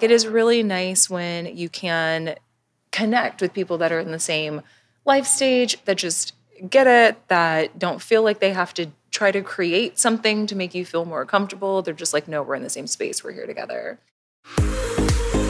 It is really nice when you can connect with people that are in the same life stage that just get it, that don't feel like they have to try to create something to make you feel more comfortable. They're just like, no, we're in the same space. We're here together.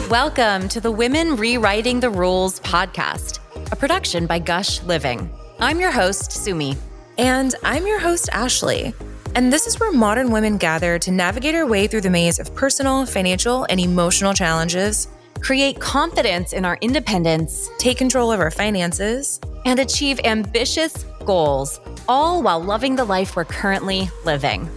Welcome to the Women Rewriting the Rules podcast, a production by Gush Living. I'm your host, Sumi. And I'm your host, Ashley. And this is where modern women gather to navigate our way through the maze of personal, financial, and emotional challenges, create confidence in our independence, take control of our finances, and achieve ambitious goals, all while loving the life we're currently living.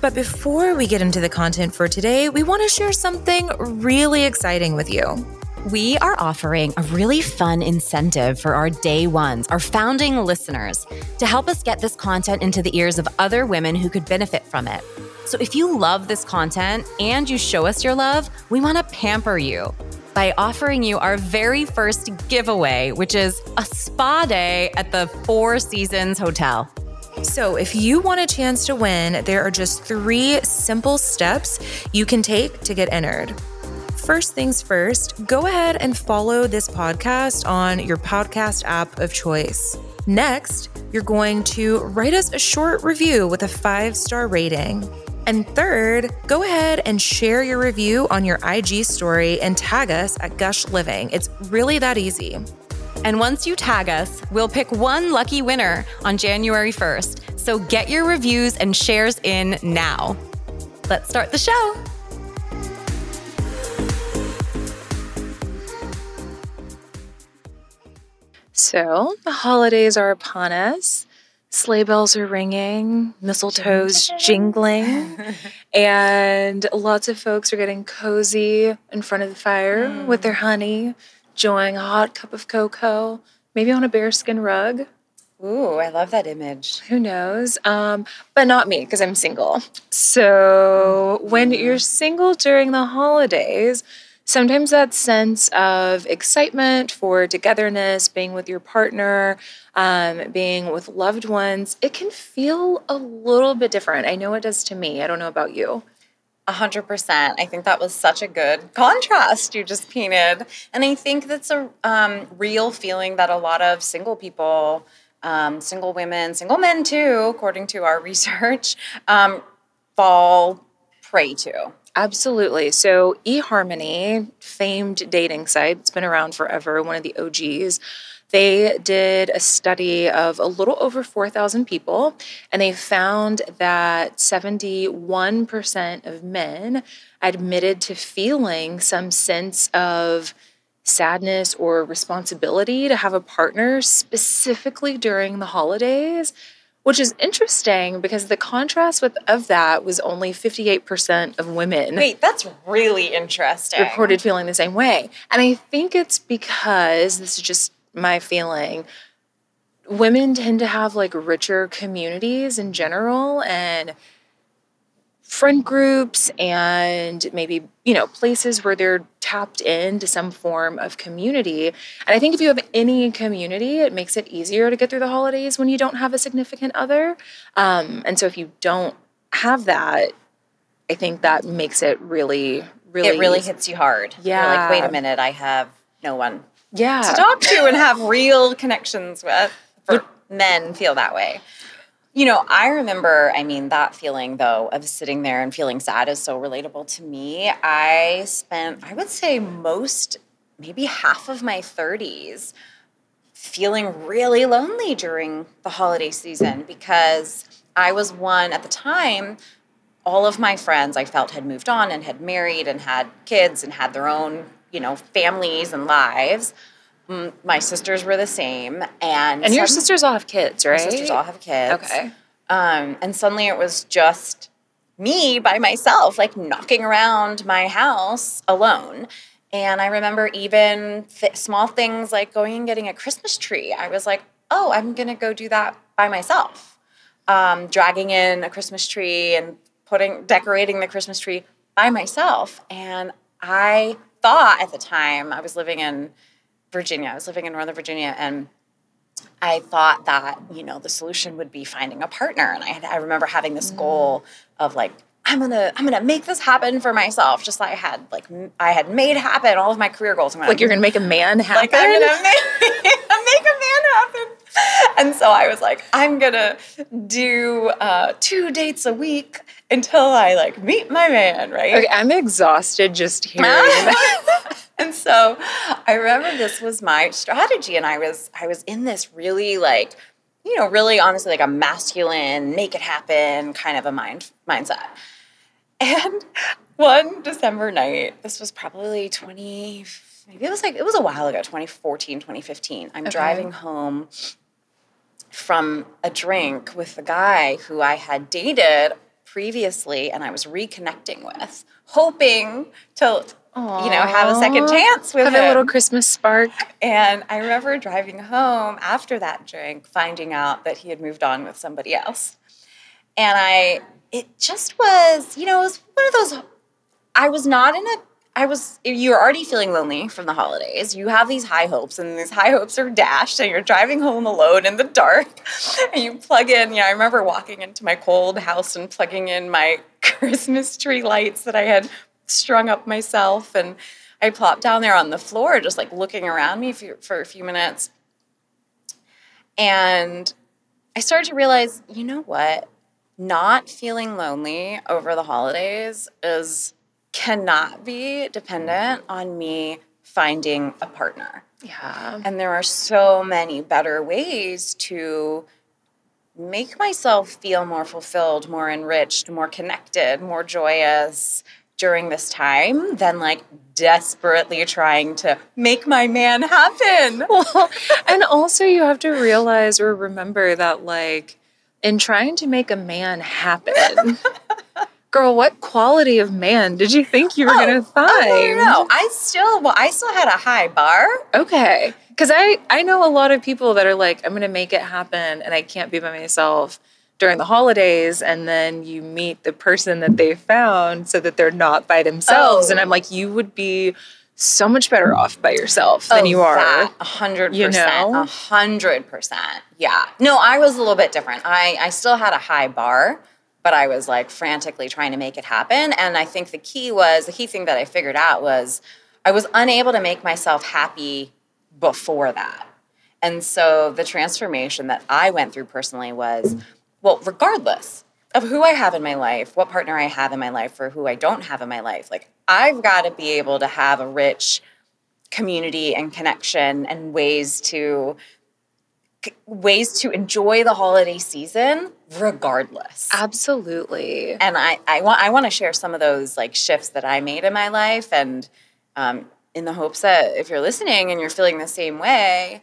But before we get into the content for today, we want to share something really exciting with you we are offering a really fun incentive for our day ones, our founding listeners, to help us get this content into the ears of other women who could benefit from it. So if you love this content and you show us your love, we want to pamper you by offering you our very first giveaway, which is a spa day at the Four Seasons Hotel. So, if you want a chance to win, there are just three simple steps you can take to get entered. First things first, go ahead and follow this podcast on your podcast app of choice. Next, you're going to write us a short review with a five star rating. And third, go ahead and share your review on your IG story and tag us at Gush Living. It's really that easy. And once you tag us, we'll pick one lucky winner on January 1st. So get your reviews and shares in now. Let's start the show. So the holidays are upon us. Sleigh bells are ringing, mistletoe's jingling, and lots of folks are getting cozy in front of the fire mm. with their honey, enjoying a hot cup of cocoa, maybe on a bearskin rug. Ooh, I love that image. Who knows? Um, but not me because I'm single. So mm. when you're single during the holidays, sometimes that sense of excitement for togetherness, being with your partner, um, being with loved ones, it can feel a little bit different. I know it does to me. I don't know about you. A hundred percent. I think that was such a good contrast you just painted, and I think that's a um, real feeling that a lot of single people, um, single women, single men too, according to our research, um, fall prey to. Absolutely. So, eHarmony, famed dating site, it's been around forever, one of the OGs. They did a study of a little over 4,000 people, and they found that 71% of men admitted to feeling some sense of sadness or responsibility to have a partner, specifically during the holidays which is interesting because the contrast with of that was only 58% of women wait that's really interesting. reported feeling the same way. And i think it's because this is just my feeling women tend to have like richer communities in general and friend groups and maybe you know places where they're tapped into some form of community. And i think if you have any community it makes it easier to get through the holidays when you don't have a significant other. Um, and so if you don't have that i think that makes it really really it really hits you hard. Yeah You're like wait a minute i have no one yeah. to talk to and have real connections with. For men feel that way you know, I remember, I mean, that feeling though of sitting there and feeling sad is so relatable to me. I spent, I would say, most, maybe half of my 30s feeling really lonely during the holiday season because I was one at the time, all of my friends I felt had moved on and had married and had kids and had their own, you know, families and lives my sisters were the same, and and your sisters all have kids, right? My sisters all have kids. Okay. Um, and suddenly it was just me by myself, like knocking around my house alone. And I remember even th- small things like going and getting a Christmas tree. I was like, oh, I'm gonna go do that by myself. Um, dragging in a Christmas tree and putting decorating the Christmas tree by myself. And I thought at the time I was living in Virginia. I was living in Northern Virginia and I thought that, you know, the solution would be finding a partner. And I, had, I remember having this goal of like, I'm gonna I'm gonna make this happen for myself, just like I had like I had made happen all of my career goals. like you're gonna make a man happen. Like I'm gonna make, make a man happen. And so I was like, I'm gonna do uh, two dates a week until I like meet my man, right? Okay, I'm exhausted just hearing that. And so I remember this was my strategy, and I was I was in this really like you know, really honestly like a masculine, make it happen kind of a mind mindset. And one December night, this was probably 20, maybe it was like, it was a while ago, 2014, 2015. I'm okay. driving home from a drink with the guy who I had dated previously and I was reconnecting with, hoping to Aww. you know, have a second chance with have him. a little Christmas spark. And I remember driving home after that drink, finding out that he had moved on with somebody else. And I, it just was, you know, it was one of those. I was not in a. I was. You're already feeling lonely from the holidays. You have these high hopes, and these high hopes are dashed. And you're driving home alone in the dark, and you plug in. You know, I remember walking into my cold house and plugging in my Christmas tree lights that I had strung up myself and I plopped down there on the floor, just like looking around me for, for a few minutes. And I started to realize, you know what? Not feeling lonely over the holidays is cannot be dependent on me finding a partner. Yeah. And there are so many better ways to make myself feel more fulfilled, more enriched, more connected, more joyous, during this time than like desperately trying to make my man happen. Well, and also you have to realize or remember that like in trying to make a man happen, girl, what quality of man did you think you were oh, gonna oh, find? Oh, no, I still well, I still had a high bar. Okay. Cause I I know a lot of people that are like, I'm gonna make it happen and I can't be by myself during the holidays and then you meet the person that they found so that they're not by themselves. Oh. and i'm like you would be so much better off by yourself than oh, you are a hundred percent a hundred percent. Yeah. No i was a little bit different. I i still had a high bar but i was like frantically trying to make it happen. And i think the key was the key thing that i figured out was i was unable to make myself happy before that. And so the transformation that i went through personally was well, regardless of who I have in my life, what partner I have in my life, or who I don't have in my life, like I've got to be able to have a rich community and connection and ways to ways to enjoy the holiday season regardless. Absolutely. And i i want i want to share some of those like shifts that i made in my life and um, in the hopes that if you're listening and you're feeling the same way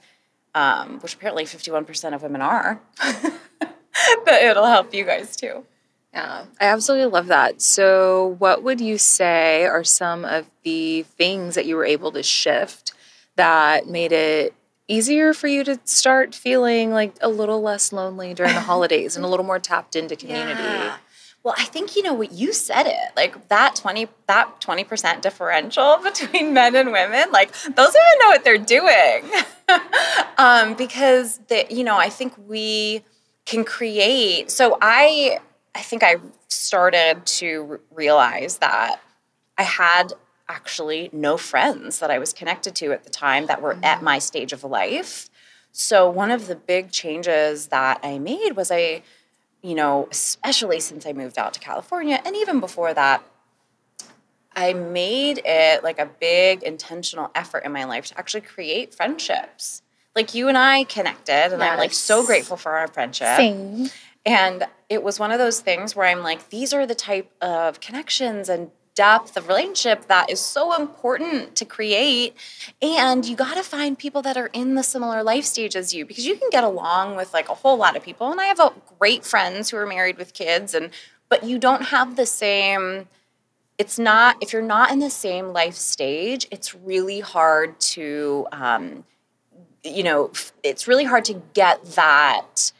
um, which apparently 51% of women are that it'll help you guys too. Yeah, I absolutely love that. So, what would you say are some of the things that you were able to shift that made it easier for you to start feeling like a little less lonely during the holidays and a little more tapped into community? Yeah. Well, I think you know what you said it. Like that 20 that 20% differential between men and women, like those women know what they're doing. um, because they, you know, I think we can create. So I I think I started to realize that I had actually no friends that I was connected to at the time that were mm-hmm. at my stage of life. So one of the big changes that I made was I you know, especially since I moved out to California and even before that I made it like a big intentional effort in my life to actually create friendships like you and I connected, and yes. I'm like so grateful for our friendship. Same. And it was one of those things where I'm like, these are the type of connections and depth of relationship that is so important to create. And you got to find people that are in the similar life stage as you because you can get along with like a whole lot of people. And I have a, great friends who are married with kids, and but you don't have the same. It's not if you're not in the same life stage. It's really hard to. Um, you know, it's really hard to get that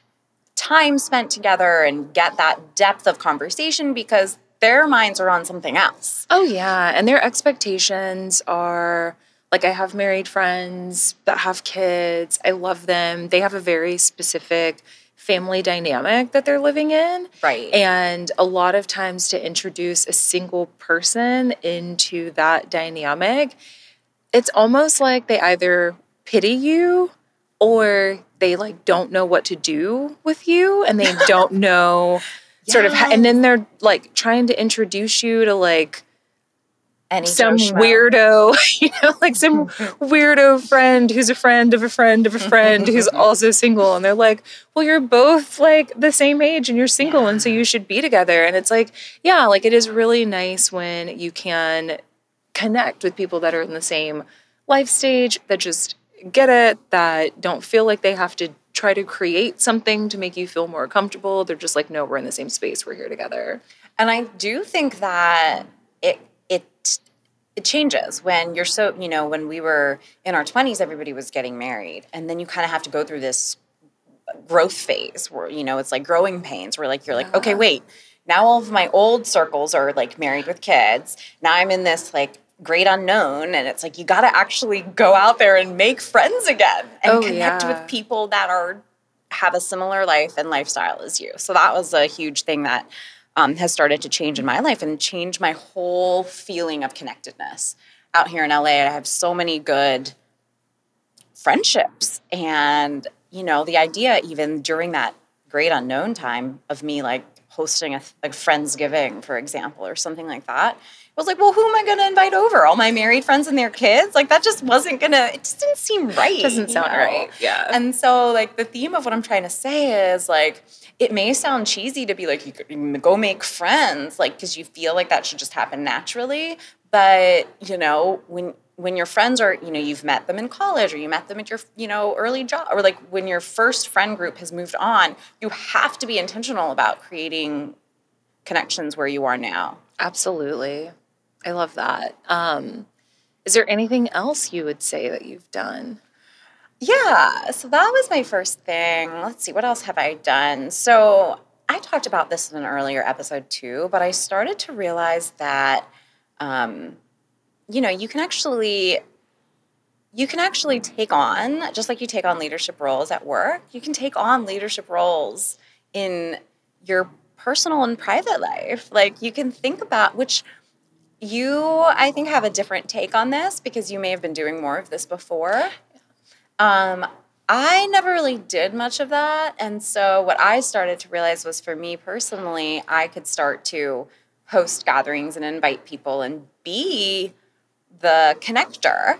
time spent together and get that depth of conversation because their minds are on something else. Oh, yeah. And their expectations are like, I have married friends that have kids. I love them. They have a very specific family dynamic that they're living in. Right. And a lot of times to introduce a single person into that dynamic, it's almost like they either pity you or they like don't know what to do with you and they don't know sort of and then they're like trying to introduce you to like Any some weirdo, you know, like some weirdo friend who's a friend of a friend of a friend who's also single. And they're like, well, you're both like the same age and you're single. And so you should be together. And it's like, yeah, like it is really nice when you can connect with people that are in the same life stage that just get it, that don't feel like they have to try to create something to make you feel more comfortable. They're just like, no, we're in the same space. We're here together. And I do think that it it it changes when you're so you know when we were in our 20s everybody was getting married and then you kind of have to go through this growth phase where you know it's like growing pains where like you're like okay wait now all of my old circles are like married with kids now i'm in this like great unknown and it's like you got to actually go out there and make friends again and Oh, connect yeah. with people that are have a similar life and lifestyle as you so that was a huge thing that um, has started to change in my life and change my whole feeling of connectedness out here in LA. I have so many good friendships. And, you know, the idea, even during that great unknown time of me like hosting a, a Friendsgiving, for example, or something like that, I was like, well, who am I going to invite over? All my married friends and their kids? Like, that just wasn't going to, it just didn't seem right. Doesn't sound know? right. Yeah. And so, like, the theme of what I'm trying to say is like, it may sound cheesy to be like, you mm, go make friends, like, because you feel like that should just happen naturally. But, you know, when, when your friends are, you know, you've met them in college or you met them at your, you know, early job, or like when your first friend group has moved on, you have to be intentional about creating connections where you are now. Absolutely. I love that. Um, is there anything else you would say that you've done? Yeah, so that was my first thing. Let's see, what else have I done? So I talked about this in an earlier episode too, but I started to realize that, um, you know, you can actually you can actually take on just like you take on leadership roles at work you can take on leadership roles in your personal and private life like you can think about which you i think have a different take on this because you may have been doing more of this before um, I never really did much of that. And so, what I started to realize was for me personally, I could start to host gatherings and invite people and be the connector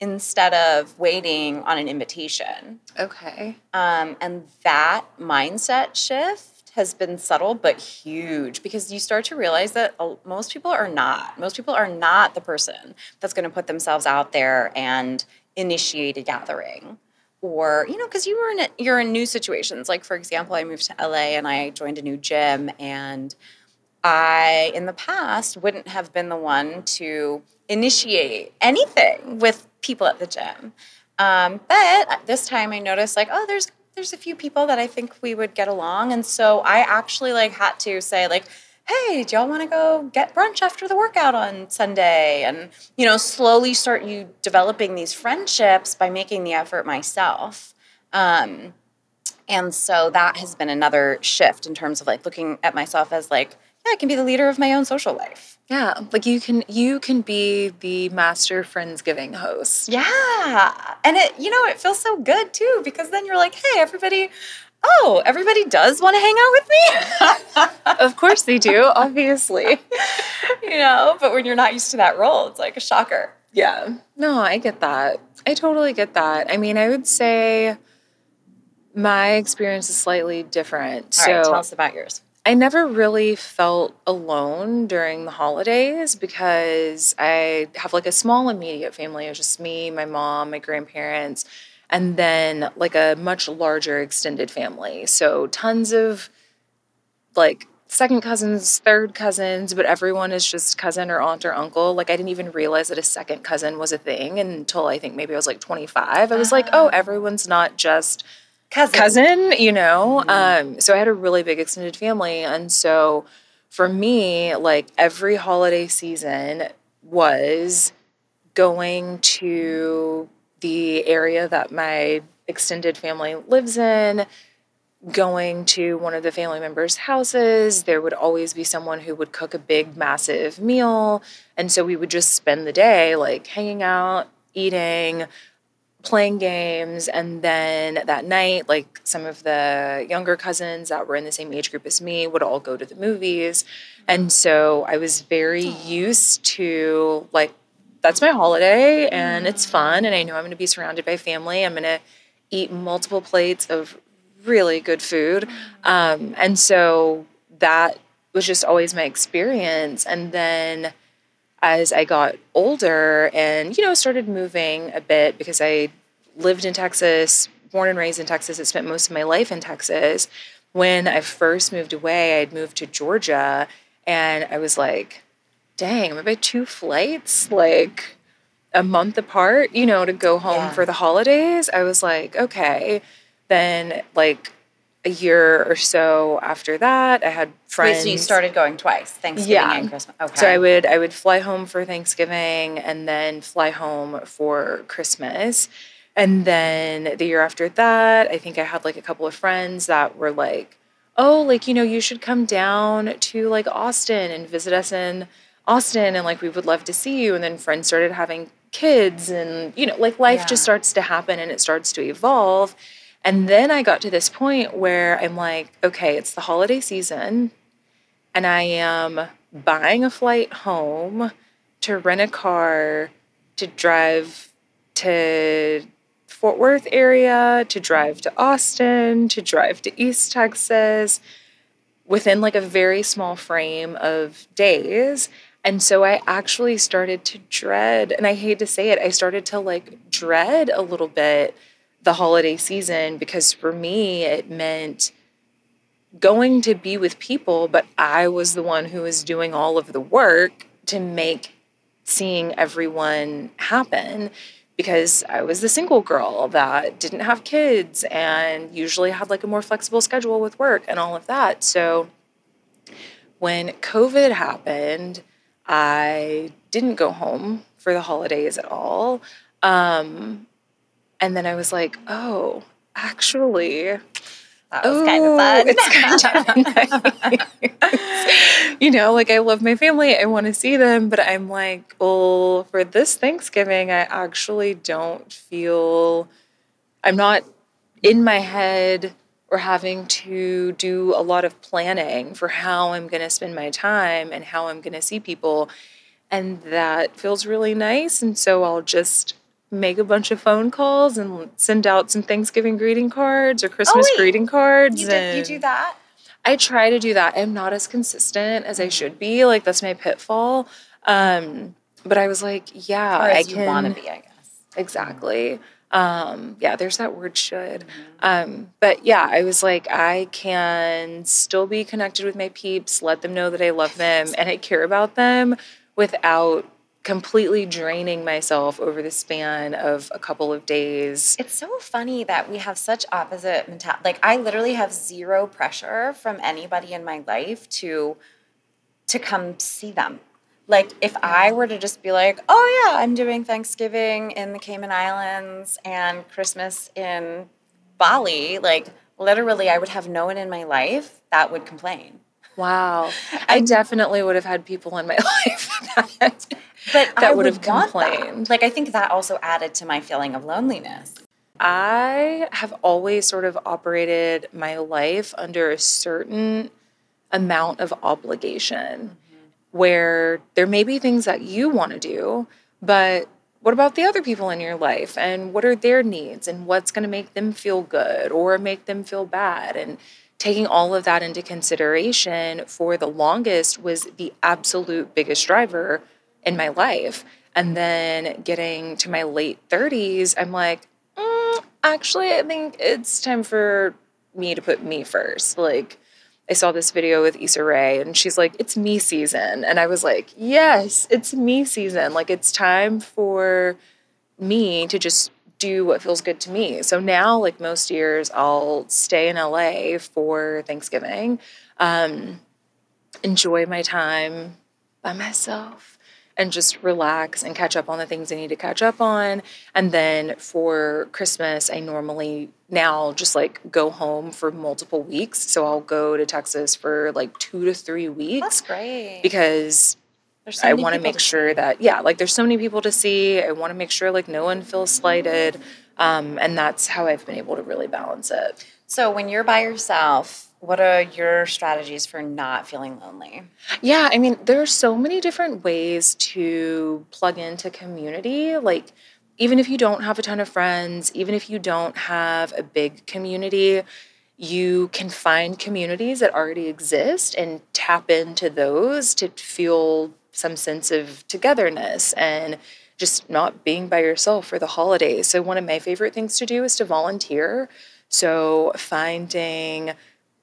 instead of waiting on an invitation. Okay. Um, and that mindset shift has been subtle but huge because you start to realize that uh, most people are not. Most people are not the person that's going to put themselves out there and initiate a gathering. Or, you know, because you were in a, you're in new situations. Like, for example, I moved to LA and I joined a new gym, and I, in the past, wouldn't have been the one to initiate anything with people at the gym. Um, but this time I noticed like, oh, there's there's a few people that I think we would get along. And so I actually like had to say, like, hey, do y'all want to go get brunch after the workout on Sunday? And, you know, slowly start you developing these friendships by making the effort myself. Um, and so that has been another shift in terms of like looking at myself as like, yeah, I can be the leader of my own social life. Yeah, like you can you can be the master friendsgiving host. Yeah. And it, you know, it feels so good too because then you're like, hey, everybody, oh, everybody does want to hang out with me. Of course they do, obviously. you know, but when you're not used to that role, it's like a shocker. Yeah. No, I get that. I totally get that. I mean, I would say my experience is slightly different. All so right, tell us about yours. I never really felt alone during the holidays because I have like a small immediate family. It was just me, my mom, my grandparents, and then like a much larger extended family. So tons of like second cousins, third cousins, but everyone is just cousin or aunt or uncle. Like I didn't even realize that a second cousin was a thing until I think maybe I was like 25. I was like, oh, ah. everyone's not just Cousin. cousin, you know. Um, so I had a really big extended family, and so for me, like every holiday season was going to the area that my extended family lives in, going to one of the family members' houses. There would always be someone who would cook a big, massive meal. And so we would just spend the day like hanging out, eating, playing games. And then that night, like some of the younger cousins that were in the same age group as me would all go to the movies. And so I was very used to like, that's my holiday and it's fun. And I know I'm going to be surrounded by family. I'm going to eat multiple plates of really good food. Um, and so that was just always my experience. And then as I got older and, you know, started moving a bit because I lived in Texas, born and raised in Texas, I spent most of my life in Texas. When I first moved away, I'd moved to Georgia and I was like, dang, I'm about two flights, like a month apart, you know, to go home yeah. for the holidays. I was like, okay then, like a year or so after that, I had friends. Wait, so you started going twice, Thanksgiving yeah. and Christmas. Okay. So I would I would fly home for Thanksgiving and then fly home for Christmas. And then the year after that, I think I had like a couple of friends that were like, "Oh, like you know, you should come down to like Austin and visit us in Austin and like we would love to see you." And then friends started having kids and you know, like life yeah. just starts to happen and it starts to evolve. And then I got to this point where I'm like, okay, it's the holiday season, and I am buying a flight home to rent a car to drive to Fort Worth area, to drive to Austin, to drive to East Texas within like a very small frame of days. And so I actually started to dread, and I hate to say it, I started to like dread a little bit the holiday season because for me it meant going to be with people, but I was the one who was doing all of the work to make seeing everyone happen because I was the single girl that didn't have kids and usually had like a more flexible schedule with work and all of that. So when COVID happened, I didn't go home for the holidays at all. Um, and then I was like, oh, actually, that was kind of fun. It's kind of nice. you know, like I love my family. I want to see them, but I'm like, well, for this Thanksgiving, I actually don't feel I'm not in my head or having to do a lot of planning for how I'm going to spend my time and how I'm going to see people. And that feels really nice. And so I'll just make a bunch of phone calls and send out some Thanksgiving greeting cards or Christmas oh, greeting cards. You, did, you do that? I try to do that. I'm not as consistent as I should be. Like that's my pitfall. Um, but I was like, yeah, I can want to be. I guess exactly. Um, yeah, there's that word should. Um, but yeah, I was like, I can still be connected with my peeps, let them know that I love them and I care about them without completely draining myself over the span of a couple of days. It's so funny that we have such opposite mentality. Like I literally have zero pressure from anybody in my life to to come see them. Like if I were to just be like, "Oh yeah, I'm doing Thanksgiving in the Cayman Islands and Christmas in Bali," like literally I would have no one in my life that would complain. Wow. I definitely would have had people in my life that, but that would, would have complained. That. Like I think that also added to my feeling of loneliness. I have always sort of operated my life under a certain amount of obligation mm-hmm. where there may be things that you want to do, but what about the other people in your life and what are their needs and what's going to make them feel good or make them feel bad and taking all of that into consideration for the longest was the absolute biggest driver in my life. And then getting to my late 30s, I'm like, mm, actually, I think it's time for me to put me first. Like, I saw this video with Issa Rae, and she's like, it's me season. And I was like, yes, it's me season. Like, it's time for me to just do what feels good to me. So now, like most years, I'll stay in LA for Thanksgiving, um, enjoy my time by myself, and just relax and catch up on the things I need to catch up on. And then for Christmas, I normally now just like go home for multiple weeks. So I'll go to Texas for like two to three weeks. That's great. Because so I want to make sure that, yeah, like there's so many people to see. I want to make sure like no one feels slighted. Um, and that's how I've been able to really balance it. So when you're by yourself, what are your strategies for not feeling lonely? Yeah, I mean, there are so many different ways to plug into community. Like, even if you don't have a ton of friends, even if you don't have a big community, you can find communities that already exist and tap into those to feel some sense of togetherness and just not being by yourself for the holidays. So, one of my favorite things to do is to volunteer. So, finding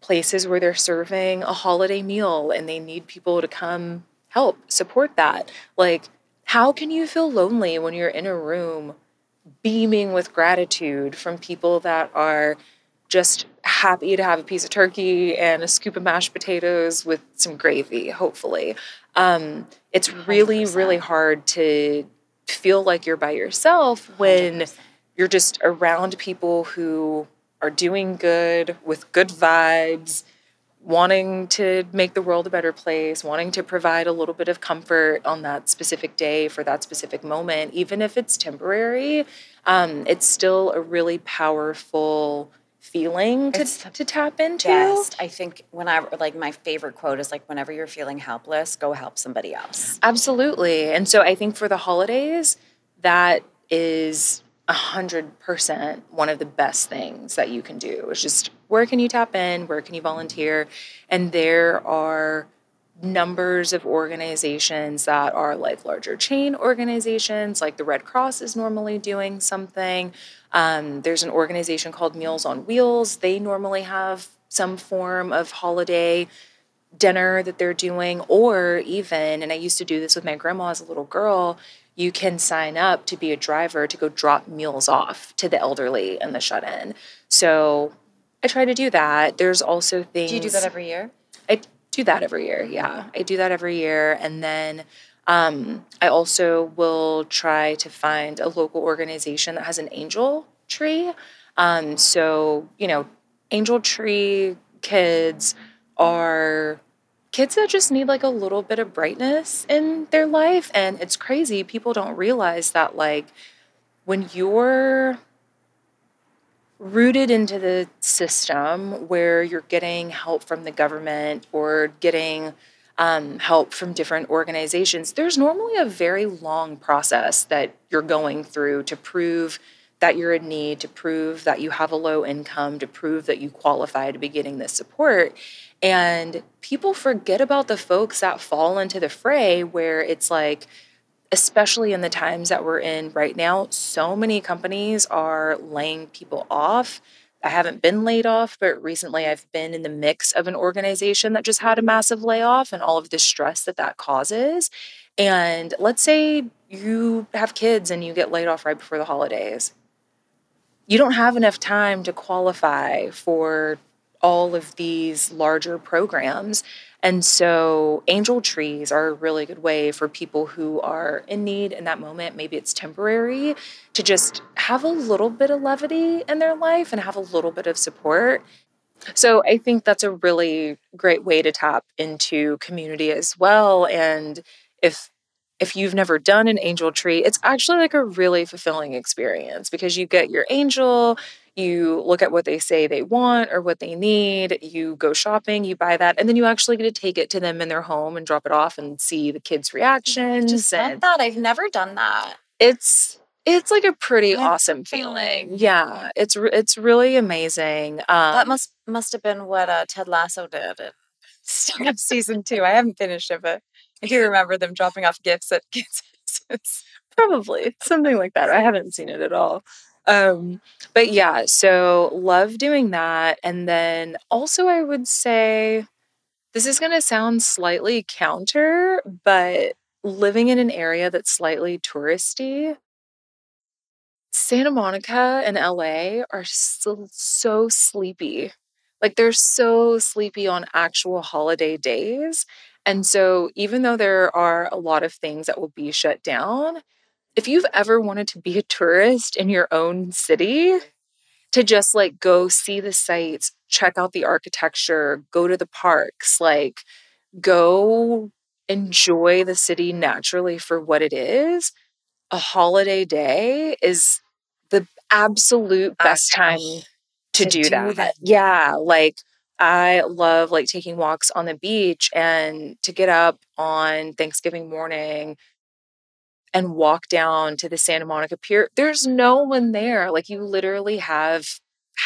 places where they're serving a holiday meal and they need people to come help support that. Like, how can you feel lonely when you're in a room beaming with gratitude from people that are just happy to have a piece of turkey and a scoop of mashed potatoes with some gravy, hopefully? Um, it's really, 100%. really hard to feel like you're by yourself when 100%. you're just around people who are doing good with good vibes, wanting to make the world a better place, wanting to provide a little bit of comfort on that specific day for that specific moment, even if it's temporary, um, it's still a really powerful feeling to, to tap into. Best. I think when I like my favorite quote is like whenever you're feeling helpless, go help somebody else. Absolutely. And so I think for the holidays, that is a 100% one of the best things that you can do is just where can you tap in where can you volunteer and there are numbers of organizations that are like larger chain organizations like the red cross is normally doing something um, there's an organization called meals on wheels they normally have some form of holiday dinner that they're doing or even and i used to do this with my grandma as a little girl you can sign up to be a driver to go drop meals off to the elderly and the shut in. So I try to do that. There's also things. Do you do that every year? I do that every year. Yeah, I do that every year, and then um, I also will try to find a local organization that has an angel tree. Um, so you know, angel tree kids are kids that just need like a little bit of brightness in their life. And it's crazy. People don't realize that, like, when you're rooted into the system where you're getting help from the government or getting um, help from different organizations, there's normally a very long process that you're going through to prove that you're in need, to prove that you have a low income, to prove that you qualify to be getting this support. And people forget about the folks that fall into the fray where it's like, especially in the times that we're in right now, so many companies are laying people off. I haven't been laid off, but recently I've been in the mix of an organization that just had a massive layoff and all of the stress that that causes. And let's say you have kids and you get laid off right before the holidays. You don't have enough time to qualify for all of these larger programs. And so, angel trees are a really good way for people who are in need in that moment. Maybe it's temporary to just have a little bit of levity in their life and have a little bit of support. So, I think that's a really great way to tap into community as well. And if if you've never done an angel tree, it's actually like a really fulfilling experience because you get your angel, you look at what they say they want or what they need, you go shopping, you buy that, and then you actually get to take it to them in their home and drop it off and see the kids' reactions. Just and that. I've never done that. It's it's like a pretty awesome feeling. Yeah, it's it's really amazing. Um, that must must have been what uh, Ted Lasso did at start of season two. I haven't finished it, but I do remember them dropping off gifts at kids' houses. Probably something like that. I haven't seen it at all. Um, but yeah, so love doing that. And then also, I would say this is going to sound slightly counter, but living in an area that's slightly touristy, Santa Monica and LA are so, so sleepy. Like they're so sleepy on actual holiday days. And so, even though there are a lot of things that will be shut down, if you've ever wanted to be a tourist in your own city, to just like go see the sites, check out the architecture, go to the parks, like go enjoy the city naturally for what it is, a holiday day is the absolute best time to, to do, do that. that. Yeah, like I love like taking walks on the beach and to get up on Thanksgiving morning and walk down to the Santa Monica Pier. There's no one there. Like you literally have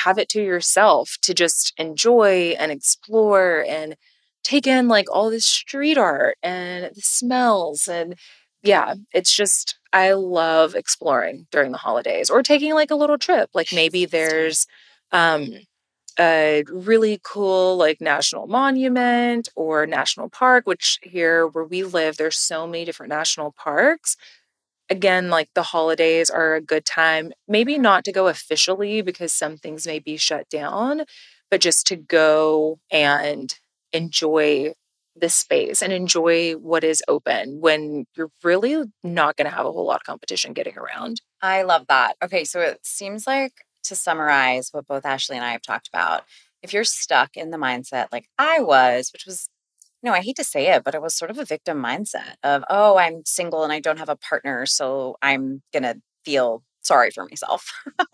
have it to yourself to just enjoy and explore and take in like all this street art and the smells and yeah, it's just I love exploring during the holidays or taking like a little trip. Like maybe there's um a really cool like national monument or national park which here where we live there's so many different national parks again like the holidays are a good time maybe not to go officially because some things may be shut down but just to go and enjoy the space and enjoy what is open when you're really not going to have a whole lot of competition getting around. I love that. Okay, so it seems like to summarize what both Ashley and I have talked about, if you're stuck in the mindset like I was, which was, you know, I hate to say it, but it was sort of a victim mindset of, oh, I'm single and I don't have a partner, so I'm going to feel sorry for myself.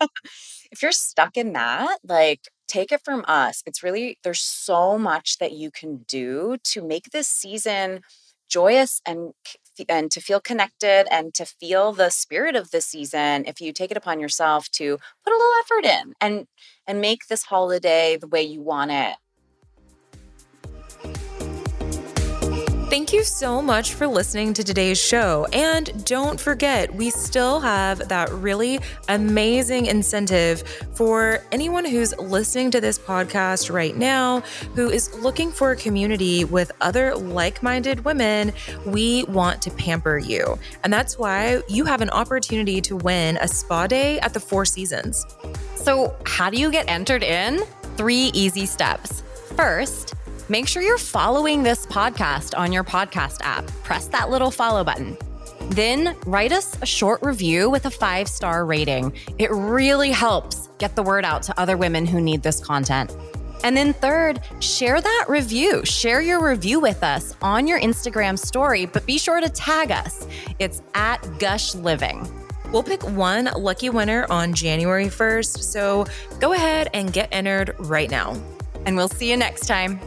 if you're stuck in that, like take it from us. It's really, there's so much that you can do to make this season joyous and and to feel connected and to feel the spirit of the season if you take it upon yourself to put a little effort in and and make this holiday the way you want it Thank you so much for listening to today's show. And don't forget, we still have that really amazing incentive for anyone who's listening to this podcast right now who is looking for a community with other like minded women. We want to pamper you. And that's why you have an opportunity to win a spa day at the Four Seasons. So, how do you get entered in? Three easy steps. First, Make sure you're following this podcast on your podcast app. Press that little follow button. Then write us a short review with a five star rating. It really helps get the word out to other women who need this content. And then, third, share that review. Share your review with us on your Instagram story, but be sure to tag us. It's at Gush Living. We'll pick one lucky winner on January 1st, so go ahead and get entered right now. And we'll see you next time.